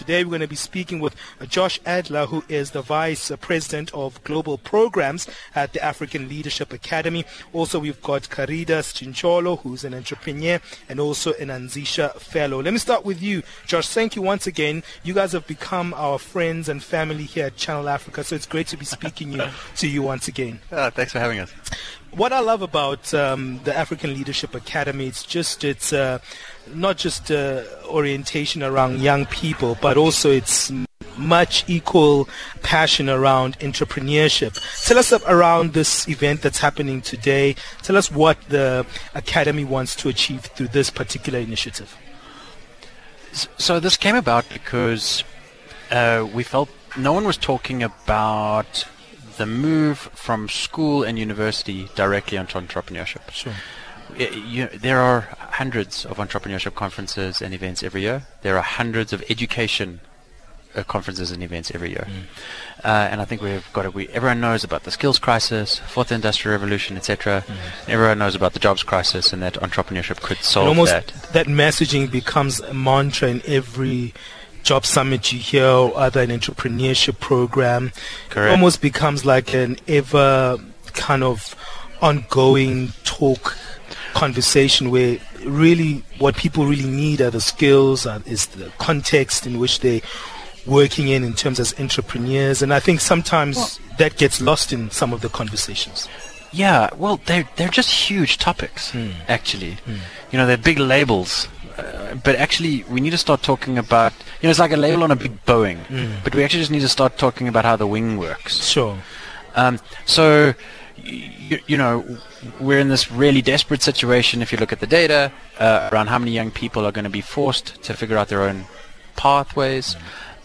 today. We're going to be speaking with Josh Adler, who is the Vice President of Global Programs at the African Leadership Academy. Also, we've got Karidas Tshintsholo, who's an entrepreneur and also an Anzisha Fellow. Let me start with you, Josh. Thank you once again. You guys have become our friends and family here at Channel Africa, so it's great to be speaking you, to you once again. Uh, thanks for having us what I love about um, the African Leadership Academy, it's just it's uh, not just uh, orientation around young people, but also it's much equal passion around entrepreneurship. Tell us around this event that's happening today. Tell us what the academy wants to achieve through this particular initiative. So this came about because uh, we felt no one was talking about the move from school and university directly onto entrepreneurship. Sure. You, there are hundreds of entrepreneurship conferences and events every year. There are hundreds of education uh, conferences and events every year. Mm. Uh, and I think we've got it. We, everyone knows about the skills crisis, fourth industrial revolution, etc. Mm. Everyone knows about the jobs crisis, and that entrepreneurship could solve and almost that. That messaging becomes a mantra in every job summit you hear or other an entrepreneurship program. Correct. It almost becomes like an ever kind of ongoing talk conversation where really what people really need are the skills uh, is the context in which they working in in terms as entrepreneurs and I think sometimes well, that gets lost in some of the conversations. Yeah, well they're they're just huge topics mm. actually. Mm. You know, they're big labels uh, but actually, we need to start talking about. You know, it's like a label on a big Boeing, mm. but we actually just need to start talking about how the wing works. Sure. Um, so, you, you, know, we're in this really desperate situation. If you look at the data uh, around how many young people are going to be forced to figure out their own pathways,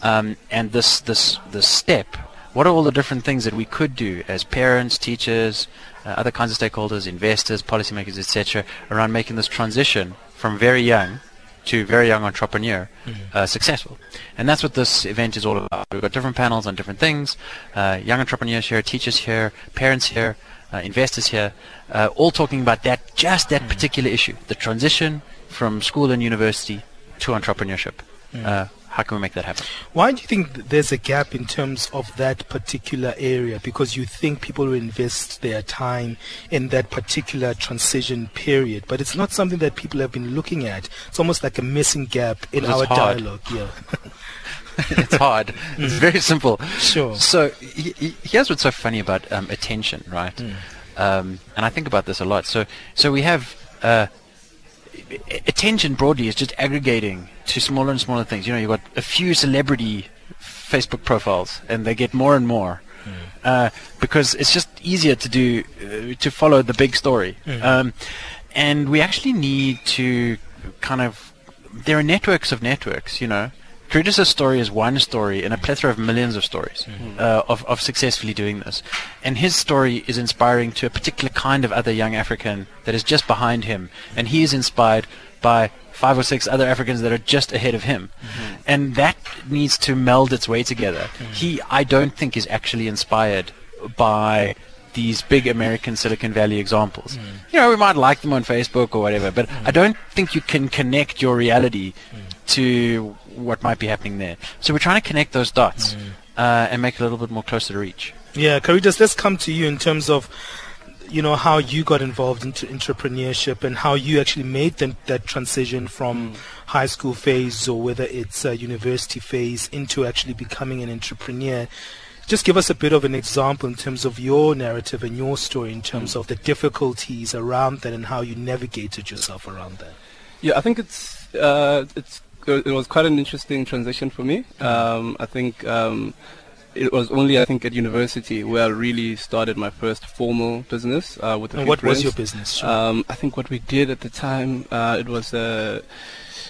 um, and this this this step. What are all the different things that we could do as parents, teachers, uh, other kinds of stakeholders, investors, policymakers, etc., around making this transition from very young to very young entrepreneur mm-hmm. uh, successful. And that's what this event is all about. We've got different panels on different things. Uh, young entrepreneurs here, teachers here, parents here, uh, investors here, uh, all talking about that, just that mm-hmm. particular issue, the transition from school and university to entrepreneurship. Mm-hmm. How can we make that happen? Why do you think there's a gap in terms of that particular area? Because you think people will invest their time in that particular transition period, but it's not something that people have been looking at. It's almost like a missing gap in our hard. dialogue. Yeah. it's hard. It's mm. very simple. Sure. So here's what's so funny about um, attention, right? Mm. Um, and I think about this a lot. So so we have uh, attention broadly is just aggregating to smaller and smaller things. You know, you've got a few celebrity Facebook profiles, and they get more and more. Mm. Uh, because it's just easier to do uh, to follow the big story, mm. um, and we actually need to kind of there are networks of networks, you know, Karidas' story is one story in a plethora of millions of stories mm-hmm. uh, of, of successfully doing this. And his story is inspiring to a particular kind of other young African that is just behind him. And he is inspired by five or six other Africans that are just ahead of him. Mm-hmm. And that needs to meld its way together. Mm-hmm. He, I don't think, is actually inspired by these big American Silicon Valley examples. Mm. You know, we might like them on Facebook or whatever, but mm. I don't think you can connect your reality mm. to what might be happening there. So we're trying to connect those dots mm. uh, and make it a little bit more closer to reach. Yeah, Karidas, let's come to you in terms of you know how you got involved into entrepreneurship and how you actually made the, that transition from mm. high school phase or whether it's a university phase into actually becoming an entrepreneur just give us a bit of an example in terms of your narrative and your story in terms mm. of the difficulties around that and how you navigated yourself around that yeah i think it's uh, it's it was quite an interesting transition for me. Um, I think um, it was only I think at university where I really started my first formal business uh, with. A and what friends. was your business? Sure. Um, I think what we did at the time uh, it was a. Uh,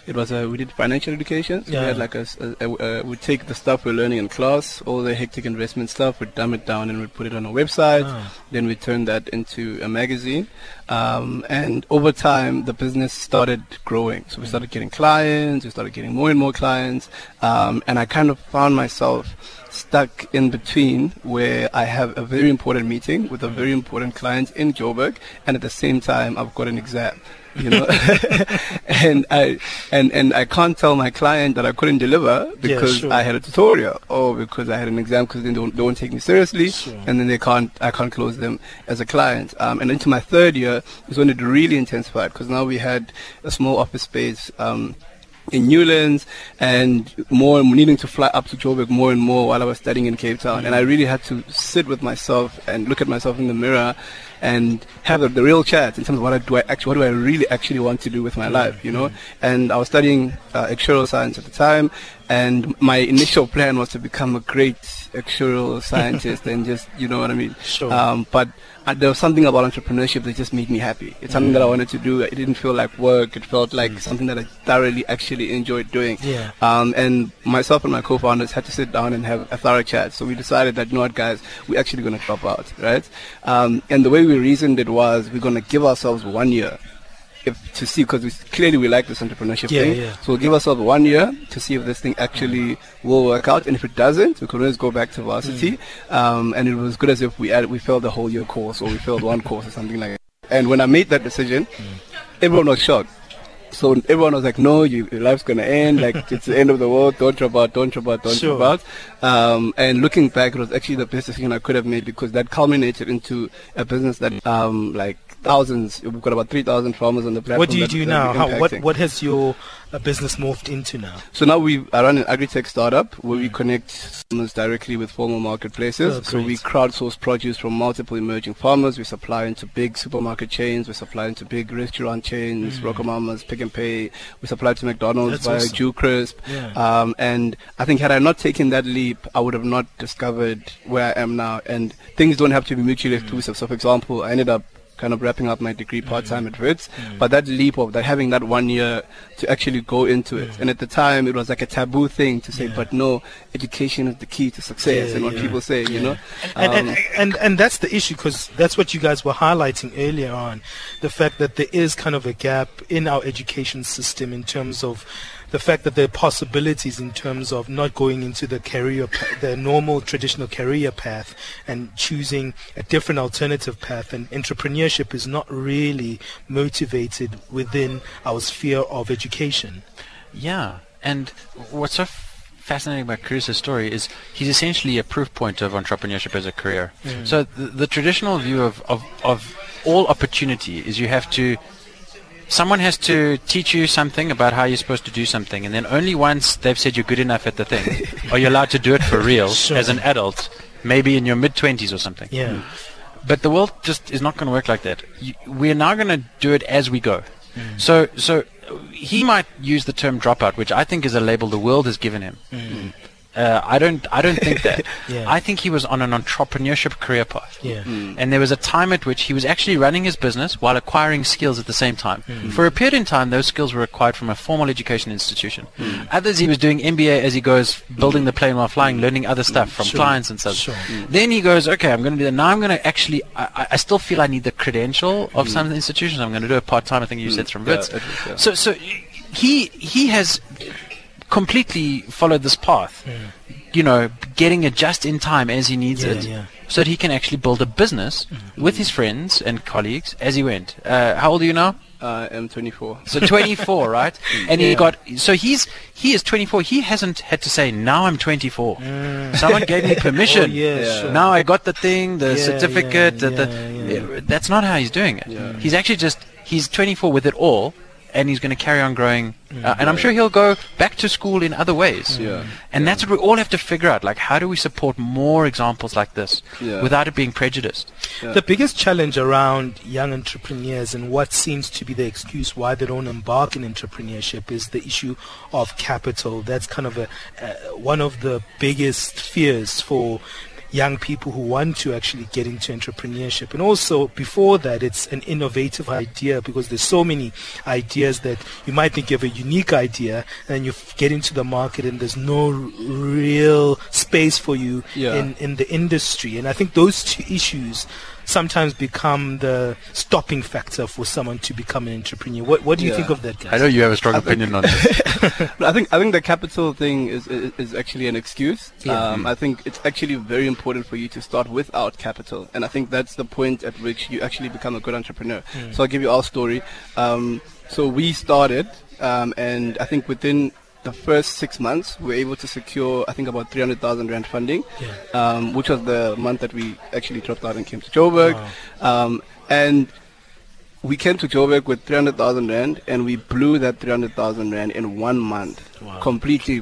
it was a, we did financial education. So yeah. we had like a, a, a, we take the stuff we're learning in class, all the hectic investment stuff, we dumb it down and we put it on a website. Oh. Then we turn that into a magazine. Um, and over time, the business started growing. So we started getting clients, we started getting more and more clients. Um, and I kind of found myself stuck in between where I have a very important meeting with a very important client in Joburg and at the same time I've got an exam you know. and I and and I can't tell my client that I couldn't deliver because sure. I had a tutorial or because I had an exam because they don't, don't take me seriously, Sure. and then they can't I can't close them as a client. Um, and into my third year is when it really intensified because now we had a small office space. Um, in Newlands and more needing to fly up to Joburg more and more while I was studying in Cape Town. And I really had to sit with myself and look at myself in the mirror and have the, the real chat in terms of what do I actually what do I really actually want to do with my life, you know? And I was studying uh, actuarial science at the time and my initial plan was to become a great actuarial scientist and just you know what I mean. Sure. Um, but uh, there was something about entrepreneurship that just made me happy. It's something that I wanted to do. It didn't feel like work. It felt like something that I thoroughly actually enjoyed doing. Yeah. Um, and myself and my co-founders had to sit down and have a thorough chat. So we decided that, you know what, guys, we're actually going to drop out, right? Um, and the way we reasoned it was we're going to give ourselves one year. If, to see because we, clearly we like this entrepreneurship Yeah, thing, yeah. so we'll give ourselves one year to see if this thing actually will work out, and if it doesn't, we could always go back to varsity. Um, and it was good as if we added, we failed the whole year course or we failed one course or something like that. And when I made that decision, everyone was shocked. So everyone was like, "No, you, your life's gonna end. Like it's the end of the world. Don't drop out. Don't drop out. Don't Sure. drop out." Um, and looking back, it was actually the best decision I could have made because that culminated into a business that, um, like thousands. We've got about three thousand farmers on the platform. What do you do now? How, what what has your uh, business morphed into now? So now we I run an agri-tech startup where we connect farmers directly with formal marketplaces. Oh, so we crowdsource produce from multiple emerging farmers. We supply into big supermarket chains. We supply into big restaurant chains, RocoMamas, Pick and Pay. We supplied to McDonald's That's via awesome. Jew Crisp. Yeah. Um, and I think had I not taken that leap, I would have not discovered where I am now. And things don't have to be mutually exclusive. So for example, I ended up kind of wrapping up my degree mm-hmm. part-time at Wits, mm-hmm. but that leap of that having that one year to actually go into it. Mm-hmm. And at the time, it was like a taboo thing to say, Yeah. but no, education is the key to success. Yeah, and what yeah. people say, you know. And, Um, and, and and that's the issue because that's what you guys were highlighting earlier on, the fact that there is kind of a gap in our education system in terms of the fact that there are possibilities in terms of not going into the career, the normal traditional career path, and choosing a different alternative path. And entrepreneurship is not really motivated within our sphere of education. Yeah, and what's so f- fascinating about Cruz's story is he's essentially a proof point of entrepreneurship as a career. Mm. So the, the traditional view of, of, of all opportunity is you have to someone has to teach you something about how you're supposed to do something and then only once they've said you're good enough at the thing are you allowed to do it for real Sure. as an adult maybe in your mid 20s or something Yeah. but the world just is not going to work like that. You, we're now going to do it as we go. So, so uh, he might use the term dropout, which I think is a label the world has given him. Uh, I don't. I don't think that. Yeah. I think he was on an entrepreneurship career path. Yeah. Hmm. And there was a time at which he was actually running his business while acquiring skills at the same time. Hmm. For a period in time, those skills were acquired from a formal education institution. Hmm. Others, he was doing MBA as he goes, building the plane while flying, learning other stuff from Sure. clients and stuff. Sure. Then he goes, okay, I'm going to do that. Now I'm going to actually, I, I- I still feel I need the credential of some institutions. I'm going to do it part time. I think you said from Yeah, Wits. it is, yeah. So, so he he has completely followed this path. You know, getting it just in time as he needs Yeah, it, yeah. so that he can actually build a business with his friends and colleagues as he went. Uh, how old are you now? I am 24. So 24, right? And he got so he's he is 24. He hasn't had to say now I'm 24. Someone gave me permission. Oh, yeah, Yeah. sure. Now I got the thing, the Yeah, certificate. yeah, the, the, yeah, yeah. That's not how he's doing it. Yeah. He's actually just he's 24 with it all, and he's going to carry on growing. Uh, and I'm sure he'll go back to school in other ways. Yeah. And that's what we all have to figure out. Like, how do we support more examples like this Yeah. without it being prejudiced? Yeah. The biggest challenge around young entrepreneurs and what seems to be the excuse why they don't embark in entrepreneurship is the issue of capital. That's kind of a uh, one of the biggest fears for young people who want to actually get into entrepreneurship. And also before that, it's an innovative idea because there's so many ideas that you might think you have a unique idea and you get into the market and there's no real space for you Yeah. in, in the industry. And I think those two issues sometimes become the stopping factor for someone to become an entrepreneur. What What do you Yeah. think of that? Guys? I know you have a strong opinion on this. I think I think the capital thing is is, is actually an excuse. Yeah. Um, I think it's actually very important for you to start without capital, and I think that's the point at which you actually become a good entrepreneur. So I'll give you our story. Um, so we started, um, and I think within the first six months, we were able to secure, I think, about 300,000 rand funding, Yeah. um, which was the month that we actually dropped out and came to Joburg. Um, and we came to Joburg with 300,000 rand and we blew that 300,000 rand in one month. Wow. Completely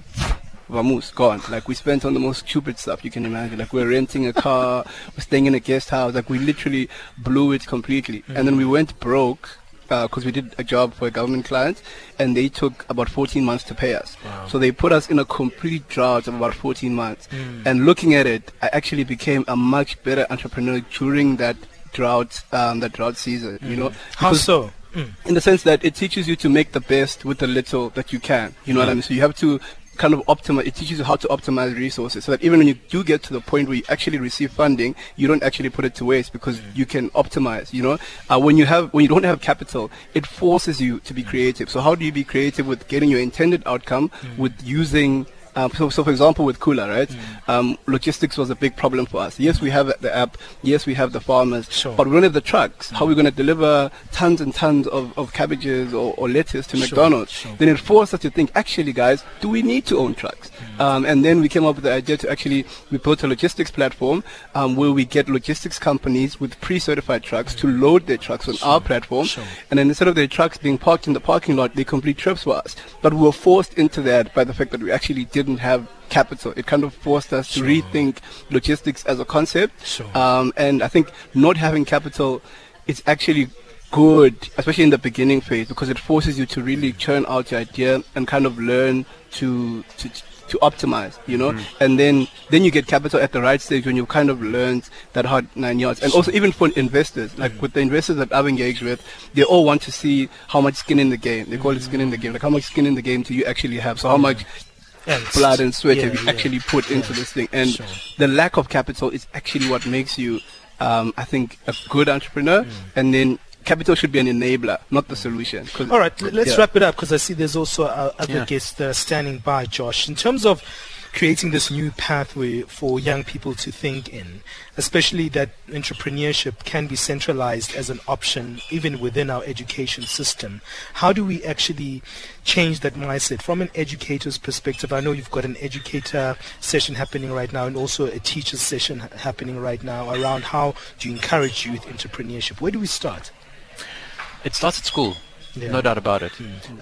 vamoose, gone. Like we spent on the most stupid stuff you can imagine. Like we're renting a car, we're staying in a guest house. Like we literally blew it completely. And then we went broke because we did a job for a government client and they took about 14 months to pay us. Wow. So they put us in a complete drought of about 14 months. And looking at it, I actually became a much better entrepreneur during that drought, um, that drought season, you know. How so? Mm. in the sense that it teaches you to make the best with the little that you can. You know what I mean? So you have to kind of optimize. It teaches you how to optimize resources, so that even when you do get to the point where you actually receive funding, you don't actually put it to waste because you can optimize. You know, uh, when you have when you don't have capital, it forces you to be creative. So how do you be creative with getting your intended outcome with using um, so, so for example, with Khula, right? Mm. Um, logistics was a big problem for us. Yes, we have the app. Yes, we have the farmers. Sure. But we don't have the trucks. How are we going to deliver tons and tons of, of cabbages or, or lettuce to Sure, McDonald's? sure. Then it forced us to think, actually, guys, do we need to own trucks? Mm. Um, and then we came up with the idea to actually, we built a logistics platform um, where we get logistics companies with pre-certified trucks to load their trucks on our platform. And then instead of their trucks being parked in the parking lot, they complete trips for us. But we were forced into that by the fact that we actually didn't have capital. It kind of forced us to rethink logistics as a concept. Sure. Um, and I think not having capital is actually good, especially in the beginning phase, because it forces you to really churn out your idea and kind of learn to to to optimize, you know, mm-hmm. and then then you get capital at the right stage when you've kind of learned that hard nine yards. And also even for investors, like mm-hmm. with the investors that I've engaged with, they all want to see how much skin in the game. They call it skin in the game. Like how much skin in the game do you actually have? So how mm-hmm. much And blood and sweat Yeah, have you actually put into this thing. And Sure. the lack of capital is actually what makes you, um, I think, a good entrepreneur. And then capital should be an enabler, not the solution. All right, let's Yeah. wrap it up because I see there's also uh, other Yeah. guests that are standing by, Josh. In terms of creating this new pathway for young people to think in, especially that entrepreneurship can be centralized as an option even within our education system, how do we actually change that mindset from an educator's perspective? I know you've got an educator session happening right now and also a teacher session happening right now around how do you encourage youth entrepreneurship. Where do we start? It starts at school. Yeah. No doubt about it.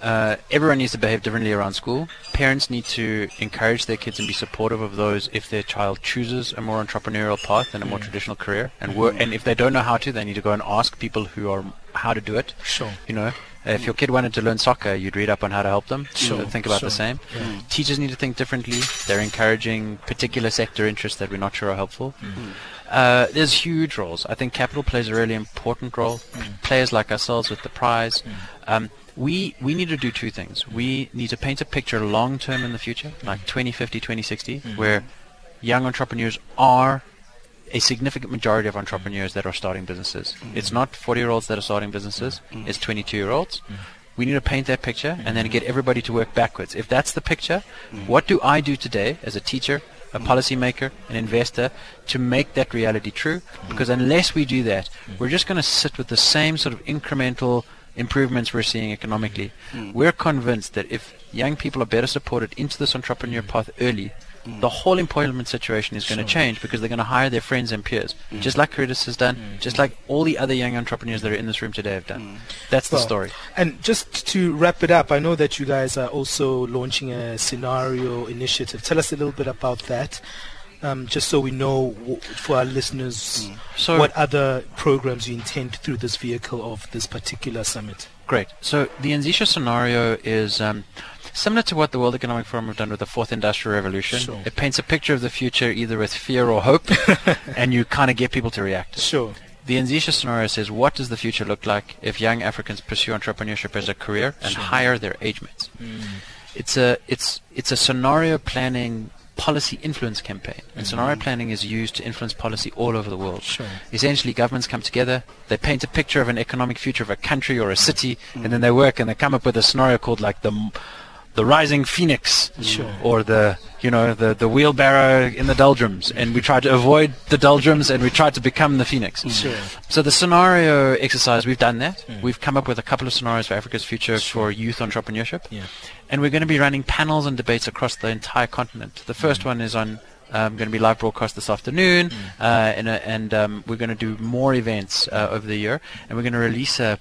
Uh, everyone needs to behave differently around school. Parents need to encourage their kids and be supportive of those if their child chooses a more entrepreneurial path and a more traditional career. And work, and if they don't know how to, they need to go and ask people who are how to do it. Sure. You know, if your kid wanted to learn soccer, you'd read up on how to help them. Sure, think about sure. the same. Yeah. Teachers need to think differently. They're encouraging particular sector interests that we're not sure are helpful. Uh, there's huge roles. I think capital plays a really important role. Players like ourselves with the prize. Um, we we need to do two things. We need to paint a picture long term in the future, like 2050, 2060, where young entrepreneurs are a significant majority of entrepreneurs that are starting businesses. It's mm-hmm. not 40 year olds that are starting businesses, mm-hmm. it's 22 year olds. Mm-hmm. We need to paint that picture and then get everybody to work backwards. If that's the picture, what do I do today as a teacher, a policymaker, an investor to make that reality true? Because unless we do that, we're just going to sit with the same sort of incremental improvements we're seeing economically. We're convinced that if young people are better supported into this entrepreneur path early, the whole employment situation is going to change because they're going to hire their friends and peers, just like Karidas has done, just like all the other young entrepreneurs that are in this room today have done. That's the Well, story. And just to wrap it up, I know that you guys are also launching a scenario initiative. Tell us a little bit about that, um, just so we know w- for our listeners So- what other programs you intend through this vehicle of this particular summit. Great. So the Anzisha scenario is um, similar to what the World Economic Forum have done with the Fourth Industrial Revolution. Sure. It paints a picture of the future either with fear or hope, and you kind of get people to react. Sure. The Anzisha scenario says, what does the future look like if young Africans pursue entrepreneurship as a career and hire their age mates? Mm. It's a it's it's a scenario planning policy influence campaign. And mm-hmm. scenario planning is used to influence policy all over the world. Sure. Essentially, governments come together, they paint a picture of an economic future of a country or a city, and mm. then they work and they come up with a scenario called like the the rising phoenix Sure. or the you know the the wheelbarrow in the doldrums. And we try to avoid the doldrums and we try to become the phoenix. Sure. so the scenario exercise we've done that we've come up with a couple of scenarios for africa's future for youth entrepreneurship. Yeah. and we're going to be running panels and debates across the entire continent. The first one is on um, going to be live broadcast this afternoon, uh, and, uh, and um, we're going to do more events uh, over the year, and we're going to release a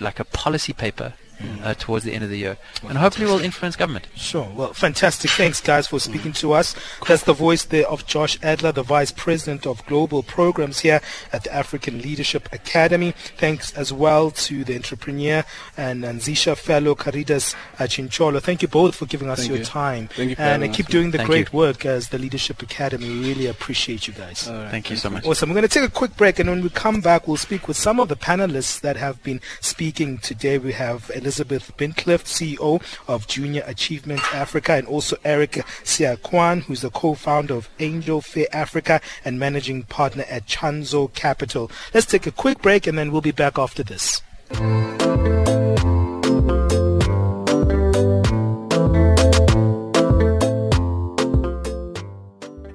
like a policy paper uh, towards the end of the year, and hopefully we'll influence government. Sure. Well, fantastic. Thanks, guys, for speaking to us. That's the voice there of Josh Adler, the Vice President of Global Programs here at the African Leadership Academy. Thanks as well to the entrepreneur and Anzisha Fellow Karidas Tshintsholo. Thank you both for giving us Thank your you. time. Thank you for and uh, us, keep doing the Thank great you. work as the Leadership Academy. We really appreciate you guys. All right, Thank you so much. Awesome. We're going to take a quick break, and when we come back, we'll speak with some of the panelists that have been speaking today. We have Elizabeth Bintliff, CEO of Junior Achievement Africa, and also Eric Osiakwan, who's the co-founder of Angel Fair Africa and managing partner at Chanzo Capital. Let's take a quick break, and then we'll be back after this.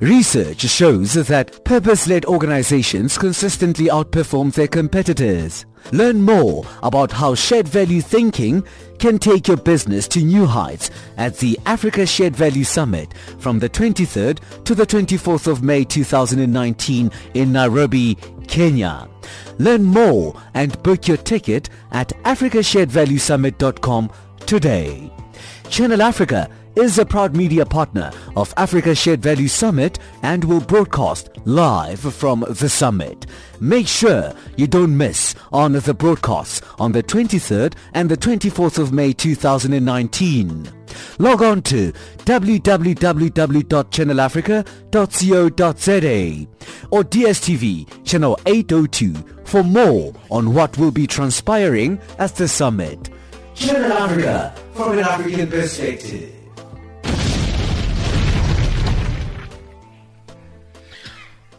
Research shows that purpose-led organizations consistently outperform their competitors. Learn more about how shared value thinking can take your business to new heights at the Africa Shared Value Summit from the 23rd to the 24th of May 2019 in Nairobi, Kenya. Learn more and book your ticket at africasharedvaluesummit.com today. Channel Africa is a proud media partner of Africa Shared Value Summit and will broadcast live from the summit. Make sure you don't miss on the broadcasts on the 23rd and the 24th of May 2019. Log on to www.channelafrica.co.za or DSTV channel 802 for more on what will be transpiring at the summit. Channel Africa from an African perspective.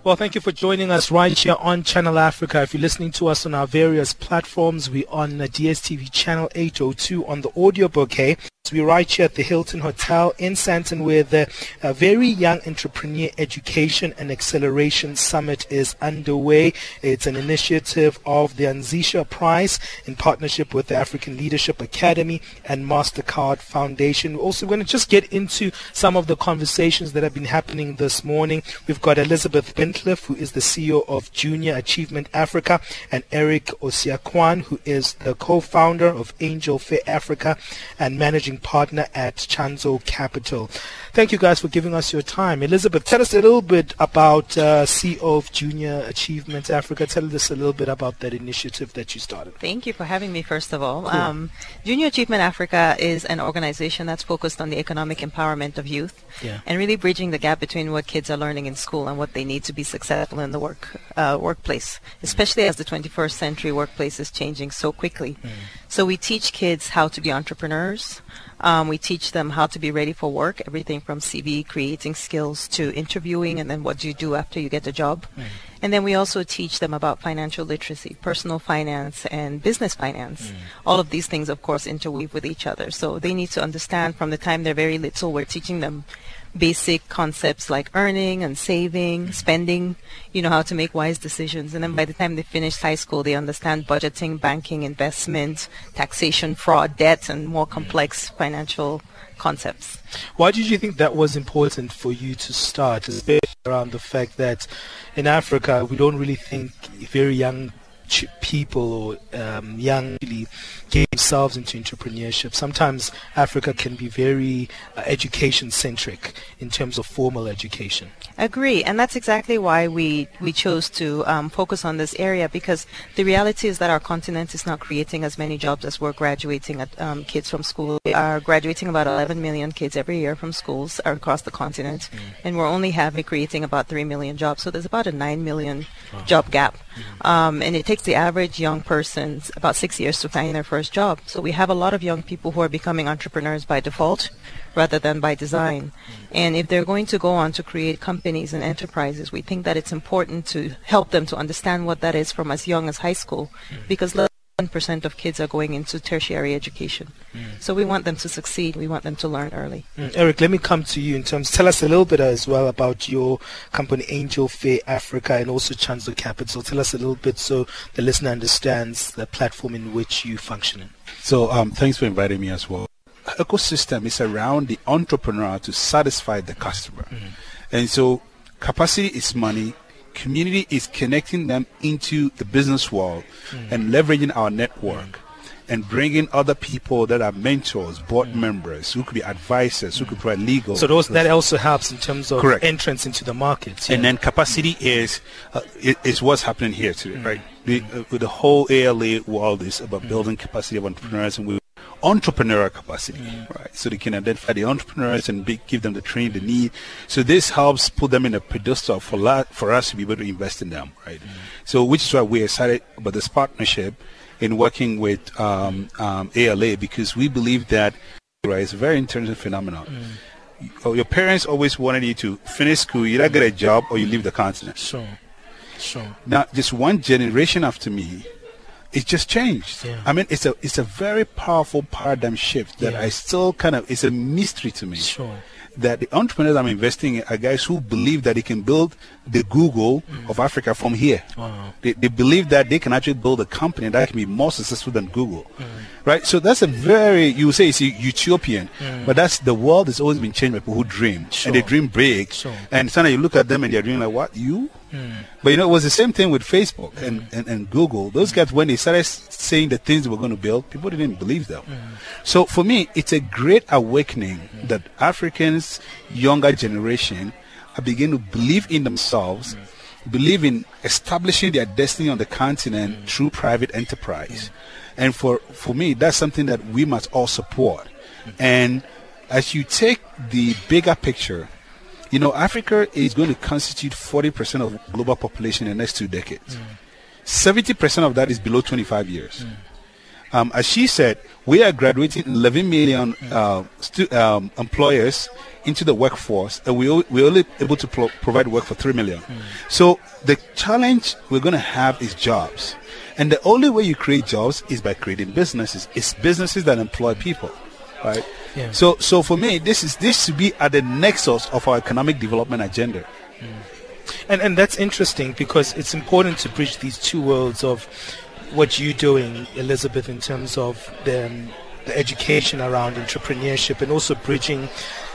Well, thank you for joining us right here on Channel Africa. If you're listening to us on our various platforms, we're on the DSTV channel 802 on the audio bouquet. We're right here at the Hilton Hotel in Sandton where the uh, Very Young Entrepreneur Education and Acceleration Summit is underway. It's an initiative of the Anzisha Prize in partnership with the African Leadership Academy and MasterCard Foundation. We're also going to just get into some of the conversations that have been happening this morning. We've got Elizabeth Bintliff, who is the CEO of Junior Achievement Africa, and Eric Osiakwan, who is the co-founder of Angel Fair Africa and managing partner at Chanzo Capital. Thank you guys for giving us your time. Elizabeth, tell us a little bit about uh, CEO of Junior Achievement Africa. Tell us a little bit about that initiative that you started. Thank you for having me, first of all. Um, Junior Achievement Africa is an organization that's focused on the economic empowerment of youth Yeah. and really bridging the gap between what kids are learning in school and what they need to be successful in the work uh, workplace, especially as the 21st century workplace is changing so quickly. So we teach kids how to be entrepreneurs. Um, we teach them how to be ready for work, everything from CV creating skills to interviewing and then what do you do after you get the job. And then we also teach them about financial literacy, personal finance and business finance. All of these things, of course, interweave with each other. So they need to understand from the time they're very little, we're teaching them basic concepts like earning and saving, mm-hmm. spending, you know, how to make wise decisions. And then by the time they finish high school, they understand budgeting, banking, investment, taxation, fraud, debt, and more mm-hmm. complex financial concepts. Why did you think that was important for you to start, especially around the fact that in Africa we don't really think very young ch- people or um, young really get themselves into entrepreneurship. Sometimes Africa can be very uh, education centric in terms of formal education. Agree, and that's exactly why we, we chose to um, focus on this area because the reality is that our continent is not creating as many jobs as we're graduating at, um, kids from school. We are graduating about 11 million kids every year from schools across the continent, and we're only having creating about 3 million jobs. So there's about a 9 million job gap, um, and it takes takes the average young person about six years to find their first job. So we have a lot of young people who are becoming entrepreneurs by default rather than by design. And if they're going to go on to create companies and enterprises, we think that it's important to help them to understand what that is from as young as high school because 1% of kids are going into tertiary education. Mm. So we want them to succeed. We want them to learn early. Mm. Eric, let me come to you in terms, tell us a little bit as well about your company Angel Fair Africa and also Chanzo Capital. Tell us a little bit so the listener understands the platform in which you function in. So um, thanks for inviting me as well. Ecosystem is around the entrepreneur to satisfy the customer. Mm. And so capacity is money, community is connecting them into the business world mm. and leveraging our network mm. and bringing other people that are mentors, board mm. members, who could be advisors, who could provide legal. So those that also helps in terms of Correct. entrance into the market. Yeah. And then capacity is uh, is what's happening here today, mm. right? The, uh, the whole ALA world is about mm. building capacity of entrepreneurs, and we entrepreneurial capacity, right? So they can identify the entrepreneurs and be, give them the training they need. So this helps put them in a pedestal for la- for us to be able to invest in them, right? Mm. So which is why we're excited about this partnership in working with um, um, ALA because we believe that right, it's a very interesting phenomenon. Mm. Your parents always wanted you to finish school, you either get a job or you leave the continent. Sure. Sure. Now, just one generation after me, it just changed. Yeah. I mean, it's a it's a very powerful paradigm shift that yeah. I still kind of it's a mystery to me. Sure. That the entrepreneurs I'm investing in are guys who believe that they can build the Google mm. of Africa from here. Wow. They, they believe that they can actually build a company that can be more successful than Google. Mm. Right? So that's a very, you say it's utopian, mm. but that's the world has always been changed by people who dream. Sure. And they dream big. Sure. And suddenly you look at them and they're dreaming like, what? You? But you know, it was the same thing with Facebook and, mm. and, and, Google. Those guys, when they started saying the things they were going to build, people didn't believe them. Mm. So for me, it's a great awakening that Africans, younger generation, are beginning to believe in themselves, believe in establishing their destiny on the continent through private enterprise. And for, for me, that's something that we must all support. And as you take the bigger picture, you know, Africa is going to constitute 40% of global population in the next two decades. Mm. 70% of that is below 25 years. Um, as she said, we are graduating 11 million uh, stu- um, employers into the workforce, and we we're only able to pro- provide work for 3 million. Mm. So the challenge we're going to have is jobs. And the only way you create jobs is by creating businesses. It's businesses that employ people, right? Yeah. So, so for me, this is this should be at the nexus of our economic development agenda. Mm. And and that's interesting because it's important to bridge these two worlds of what you're doing, Elizabeth, in terms of the, um, the education around entrepreneurship and also bridging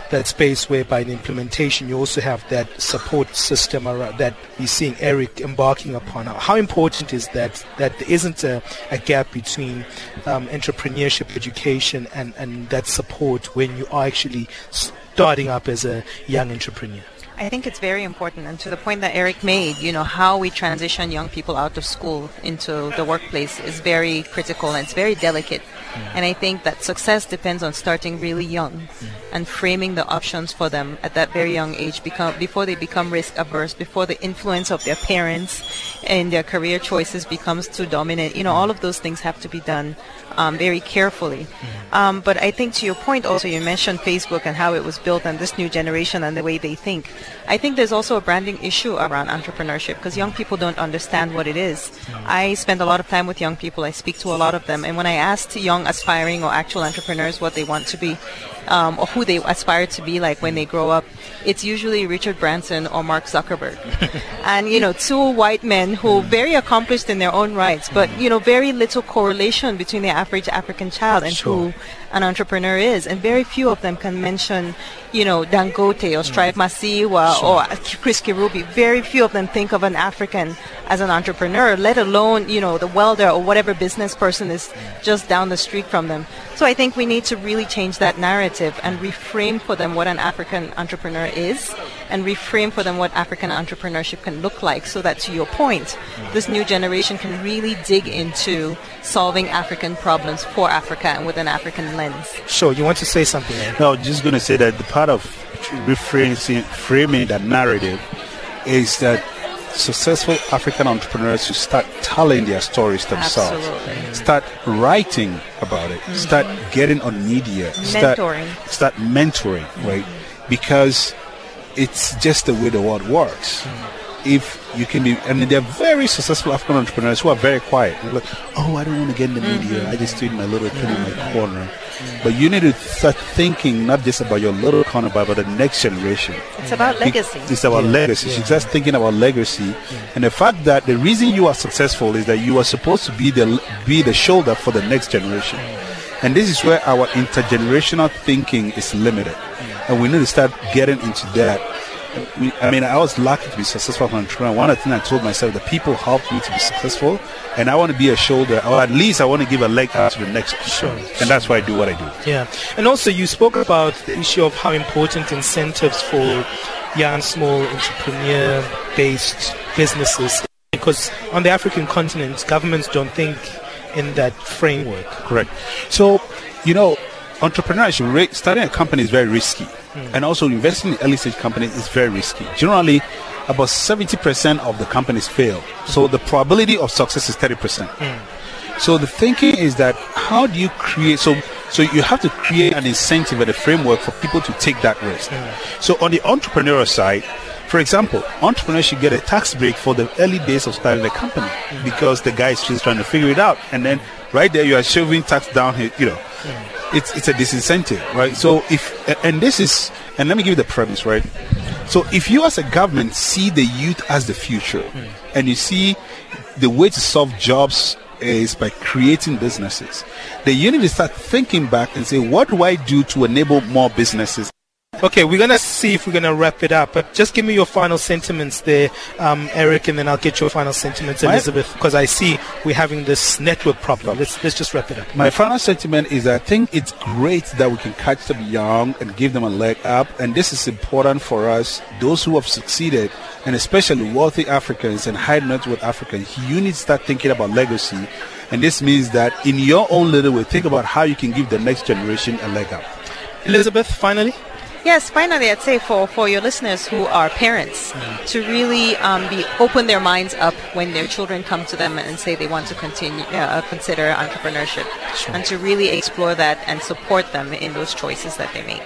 that space whereby in implementation you also have that support system that we're seeing Eric embarking upon. How important is that that there isn't a, a gap between um, entrepreneurship education and, and that support when you are actually starting up as a young entrepreneur? I think it's very important, and to the point that Eric made, you know, how we transition young people out of school into the workplace is very critical and it's very delicate. Mm. And I think that success depends on starting really young mm. and framing the options for them at that very young age become, before they become risk averse, before the influence of their parents and their career choices becomes too dominant. You know, all of those things have to be done um, very carefully. Mm. Um, but I think to your point also, you mentioned Facebook and how it was built and this new generation and the way they think. I think there's also a branding issue around entrepreneurship because young people don't understand what it is. I spend a lot of time with young people. I speak to a lot of them. And when I ask young aspiring or actual entrepreneurs what they want to be, um, or who they aspire to be like when they grow up, it's usually Richard Branson or Mark Zuckerberg. and, you know, two white men who very accomplished in their own rights, but, you know, very little correlation between the average African child and sure. who an entrepreneur is. And very few of them can mention, you know, Dangote or Strive mm. Masiyiwa sure. or Chris Kirubi. Very few of them think of an African as an entrepreneur, let alone, you know, the welder or whatever business person is mm. just down the street from them. So I think we need to really change that narrative and reframe for them what an African entrepreneur is and reframe for them what African entrepreneurship can look like so that to your point, mm. this new generation can really dig into solving African problems for Africa and with an African lens. Sure, you want to say something? No, just going to say that the part of reframing framing that narrative is that successful African entrepreneurs to start telling their stories themselves. Absolutely. Start writing about it. Mm-hmm. Start getting on media. Start, Mentoring. Start mentoring, right? Mm-hmm. Because it's just the way the world works. Mm-hmm. If you can be, and they're very successful African entrepreneurs who are very quiet. They're like, oh, I don't want to get in the media. Mm-hmm. I just do in my little thing in my corner. But you need to start thinking not just about your little corner, but about the next generation. It's about legacy. It's about legacy. She's just thinking about legacy, and the fact that the reason you are successful is that you are supposed to be the be the shoulder for the next generation, and this is where our intergenerational thinking is limited, and we need to start getting into that. We, I mean, I was lucky to be successful as an entrepreneur. One of the things I told myself, the people helped me to be successful, and I want to be a shoulder, or at least I want to give a leg up to the next Sure. and that's why I do what I do. Yeah, and also you spoke about the issue of how important incentives for young, small, entrepreneur-based businesses, because on the African continent, governments don't think in that framework. Correct. So, you know, entrepreneurship, starting a company is very risky. Mm. And also investing in early stage companies is very risky. Generally, about 70% of the companies fail. So the probability of success is 30%. Mm. So the thinking is that how do you create so so you have to create an incentive and a framework for people to take that risk. Mm. So on the entrepreneurial side, for example, entrepreneurs should get a tax break for the early days of starting the company because the guy is just trying to figure it out, and then right there you are shoving tax down. here, You know, it's it's a disincentive, right? So if and this is and let me give you the premise, right? So if you as a government see the youth as the future, hmm. and you see the way to solve jobs is by creating businesses, then you need to start thinking back and say, what do I do to enable more businesses? Okay, we're gonna see if we're gonna wrap it up, but just give me your final sentiments there, um, Eric, and then I'll get your final sentiments, Elizabeth, because I see we're having this network problem. Let's let's just wrap it up. My final sentiment is I think it's great that we can catch them young and give them a leg up. And this is important for us, those who have succeeded, and especially wealthy Africans and high net worth Africans. You need to start thinking about legacy. And this means that in your own little way, think about how you can give the next generation a leg up. Elizabeth, finally. Yes, finally, I'd say for, for your listeners who are parents to really um, be open their minds up when their children come to them and say they want to continue uh, consider entrepreneurship, and to really explore that and support them in those choices that they make.